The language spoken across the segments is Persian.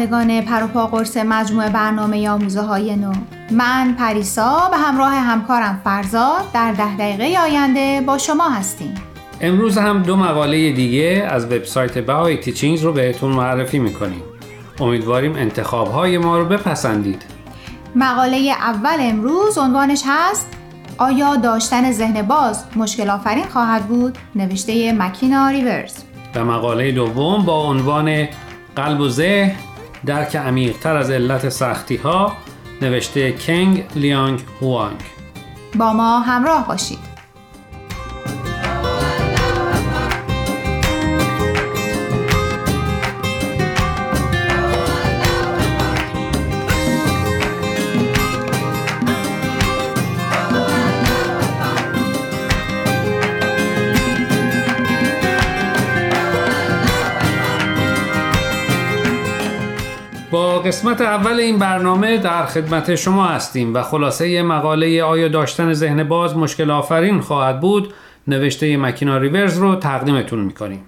شنوندگان پروپا قرص مجموعه برنامه آموزه های نو. من پریسا به همراه همکارم فرزاد در ده دقیقه آینده با شما هستیم. امروز هم دو مقاله دیگه از وبسایت بهای تیچینگز رو بهتون معرفی می‌کنیم. امیدواریم انتخاب های ما رو بپسندید. مقاله اول امروز عنوانش هست آیا داشتن ذهن باز مشکل آفرین خواهد بود؟ نوشته مکینا ریورز. و مقاله دوم با عنوان قلب و ذهن درک عمیقتر از علت سختی ها نوشته کنگ لیانگ هوانگ. با ما همراه باشید. قسمت اول این برنامه در خدمت شما هستیم و خلاصه مقاله آیا داشتن ذهن باز مشکل آفرین خواهد بود نوشته مکینا ریورز رو تقدیمتون می‌کنیم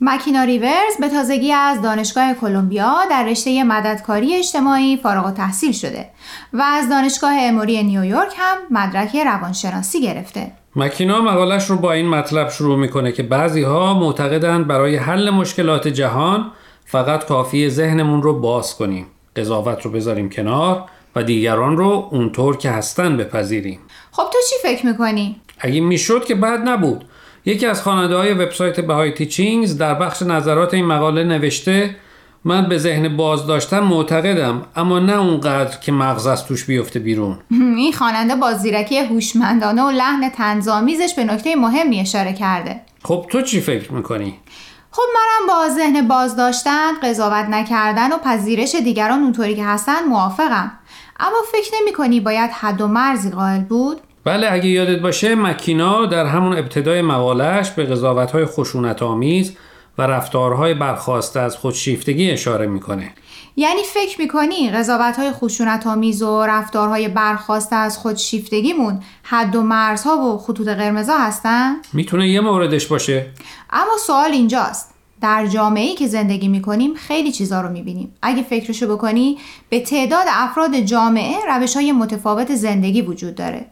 مکینا ریورز به تازگی از دانشگاه کلمبیا در رشته مددکاری اجتماعی فارغ التحصیل شده و از دانشگاه اموری نیویورک هم مدرک روانشناسی گرفته. مکینا مقالش رو با این مطلب شروع می‌کنه که بعضی ها معتقدند برای حل مشکلات جهان فقط کافی ذهنمون رو باز کنیم قضاوت رو بذاریم کنار و دیگران رو اونطور که هستن بپذیریم. خب تو چی فکر می‌کنی؟ اگه می‌شد که بد نبود. یکی از خواننده های وبسایت بهای تیچینگز در بخش نظرات این مقاله نوشته من به ذهن باز داشتن معتقدم اما نه اونقدر که مغز از توش بیفته بیرون. این خواننده با زیرکی هوشمندانه و لحن طنزآمیزش به نکته مهمی اشاره کرده. خب تو چی فکر می‌کنی؟ خب منم با ذهن باز داشتن قضاوت نکردن و پذیرش دیگران اونطوری که هستن موافقم. اما فکر نمی کنی باید حد و مرزی قائل بود؟ بله اگه یادت باشه مکینا در همون ابتدای مقالش به قضاوت های خشونت آمیز و رفتارهای برخواسته از خودشیفتگی اشاره می‌کنه. یعنی فکر می‌کنی قضاوت های خشونت آمیز و رفتارهای برخواسته از خودشیفتگیمون حد و مرزها و خطوط قرمزا هستن؟ می‌تونه یه موردش باشه. اما سوال اینجاست. در جامعه ای که زندگی می‌کنیم خیلی چیزا رو می‌بینیم. اگه فکرشو بکنی به تعداد افراد جامعه روش های متفاوت زندگی وجود داره.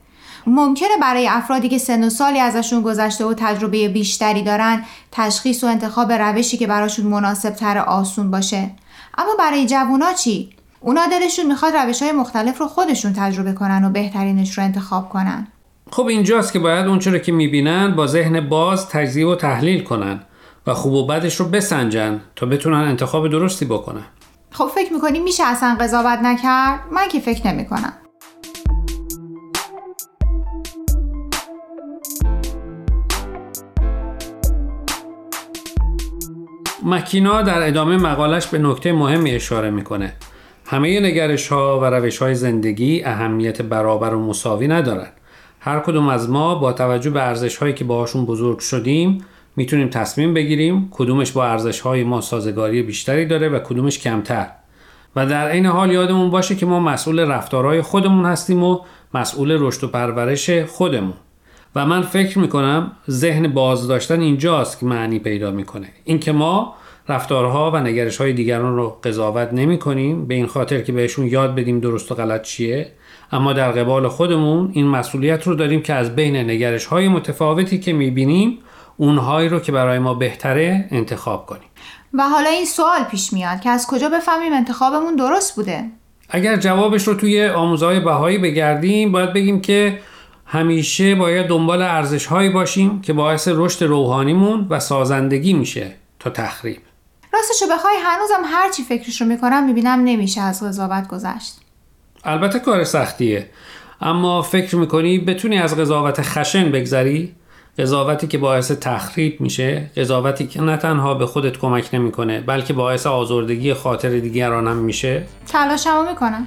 ممکنه برای افرادی که سن و سالی ازشون گذشته و تجربه بیشتری دارن تشخیص و انتخاب روشی که براشون مناسب تر آسون باشه. اما برای جوونا چی؟ اونا دلشون می‌خواد روش های مختلف رو خودشون تجربه کنن و بهترینش رو انتخاب کنن. خب اینجاست که باید اون رو که می‌بینن با ذهن باز تجزیه و تحلیل کنن و خوب و بدش رو بسنجن تا بتونن انتخاب درستی بکنن. خب فکر می‌کنی میشه اصلا قضاوت نکرد؟ من که فکر نمی‌کنم. مکینا در ادامه مقالش به نکته مهمی اشاره می‌کنه. همه نگرش ها و روش های زندگی اهمیت برابر و مساوی ندارند. هر کدوم از ما با توجه به ارزش هایی که باهاشون بزرگ شدیم می‌تونیم تصمیم بگیریم کدومش با ارزش های ما سازگاری بیشتری داره و کدومش کمتر. و در عین حال یادمون باشه که ما مسئول رفتارهای خودمون هستیم و مسئول رشد و پرورش خودمون. و من فکر می‌کنم ذهن باز داشتن اینجاست که معنی پیدا می‌کنه. اینکه ما رفتارها و نگرش های دیگران رو قضاوت نمی کنیم به این خاطر که بهشون یاد بدیم درست و غلط چیه. اما در قبال خودمون این مسئولیت رو داریم که از بین نگرش های متفاوتی که می‌بینیم اونهایی رو که برای ما بهتره انتخاب کنیم. و حالا این سوال پیش میاد که از کجا بفهمیم انتخابمون درست بوده؟ اگر جوابش رو توی آموزهای بهایی بگردیم باید بگیم که همیشه باید دنبال ارزش هایی باشیم که باعث رشد روحانیمون و سازندگی میشه تا تخریب. راستشو بخوای هنوزم هر چی فکرش رو می‌کنم می‌بینم نمیشه از قضاوت گذشت. البته کار سختیه. اما فکر می‌کنی بتونی از قضاوت خشن بگذری؟ قضاوتی که باعث تخریب میشه قضاوتی که نه تنها به خودت کمک نمی‌کنه بلکه باعث آزردگی خاطر دیگران هم میشه؟ تلاشمو می‌کنم.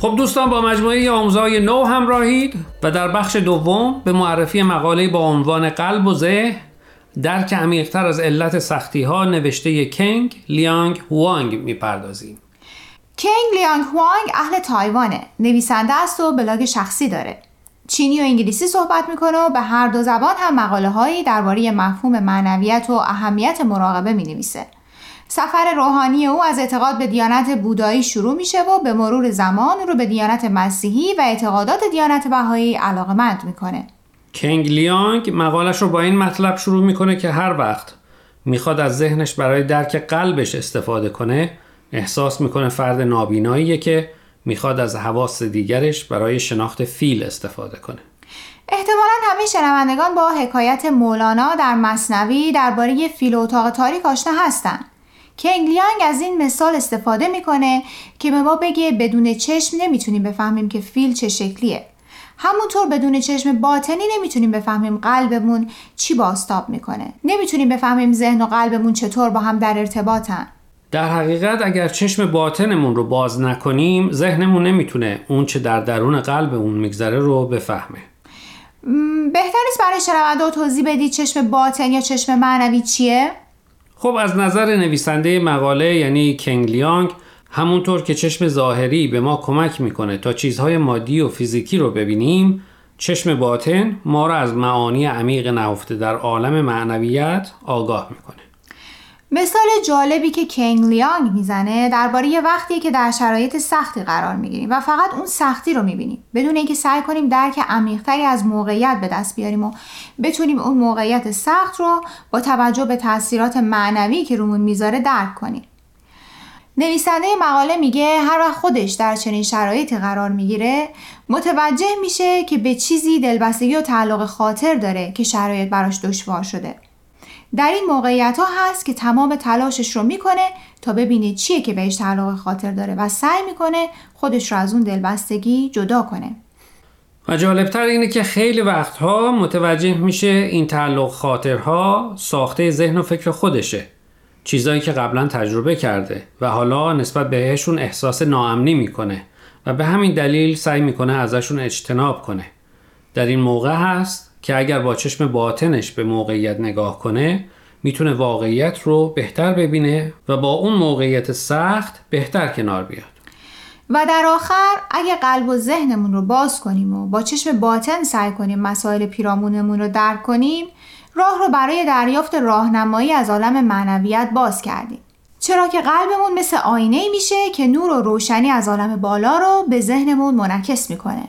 خب دوستان با مجموعه آموزهای نو همراهید و در بخش دوم به معرفی مقاله با عنوان قلب و ذهن درک عمیقتر از علت سختی ها نوشته کنگ لیانگ هوانگ می‌پردازیم. کنگ لیانگ هوانگ اهل تایوانه. نویسنده است و بلاگ شخصی داره. چینی و انگلیسی صحبت می‌کنه و به هر دو زبان هم مقاله هایی درباره مفهوم معنویت و اهمیت مراقبه می نویسه. سفر روحانی او از اعتقاد به دیانت بودایی شروع میشه و به مرور زمان رو به دیانت مسیحی و اعتقادات دیانت بهایی علاقمند می‌کنه. کنگ لیانگ مقالش رو با این مطلب شروع می‌کنه که هر وقت می‌خواد از ذهنش برای درک قلبش استفاده کنه احساس می‌کنه فرد نابیناییه که می‌خواد از حواس دیگرش برای شناخت فیل استفاده کنه احتمالا همه شنوندگان با حکایت مولانا در مصنوی درباره فیل و اتاق تاریک آشنا هستند کنگ لیانگ از این مثال استفاده می‌کنه که به ما بگه بدون چشم نمی‌تونیم بفهمیم که فیل چه شکلیه. همونطور بدون چشم باطنی نمی‌تونیم بفهمیم قلبمون چی باستاب می‌کنه. نمی‌تونیم بفهمیم ذهن و قلبمون چطور با هم در ارتباطن. در حقیقت اگر چشم باطنمون رو باز نکنیم ذهنمون نمی‌تونه اون چه در درون قلبمون میگذره رو بفهمه. بهتر نیست برای شنونده توضیح بدید چشم باطن یا چشم معنوی چیه؟ خب از نظر نویسنده مقاله یعنی کنگ لیانگ همونطور که چشم ظاهری به ما کمک می‌کنه تا چیزهای مادی و فیزیکی رو ببینیم چشم باطن ما را از معانی عمیق نهفته در عالم معنویت آگاه می‌کنه. مثال جالبی که کنگ لیانگ می‌زنه درباره وقتی که در شرایط سختی قرار می‌گیریم و فقط اون سختی رو می‌بینیم. بدون اینکه سعی کنیم درک عمیقتری از موقعیت به دست بیاریم و بتونیم اون موقعیت سخت رو با توجه به تاثیرات معنوی که رومون می‌ذاره درک کنیم. نویسنده مقاله میگه هر وقت خودش در چنین شرایطی قرار می‌گیره متوجه میشه که به چیزی دلبستگی و تعلق خاطر داره که شرایط براش دشوار شده. در این موقعیت ها هست که تمام تلاشش رو می‌کنه تا ببینه چیه که بهش تعلق خاطر داره و سعی می‌کنه خودش رو از اون دلبستگی جدا کنه. و جالبتر اینه که خیلی وقتها متوجه میشه این تعلق خاطرها ساخته ذهن و فکر خودشه. چیزایی که قبلا تجربه کرده و حالا نسبت بهشون احساس ناامنی می‌کنه و به همین دلیل سعی می‌کنه ازشون اجتناب کنه. در این موقع هست که اگر با چشم باطنش به موقعیت نگاه کنه می‌تونه واقعیت رو بهتر ببینه و با اون موقعیت سخت بهتر کنار بیاد. و در آخر اگه قلب و ذهنمون رو باز کنیم و با چشم باطن سعی کنیم مسائل پیرامونمون رو درک کنیم راه رو برای دریافت راهنمایی از عالم معنویت باز کردیم. چرا که قلبمون مثل آینه میشه که نور و روشنی از عالم بالا رو به ذهنمون منعکس می‌کنه.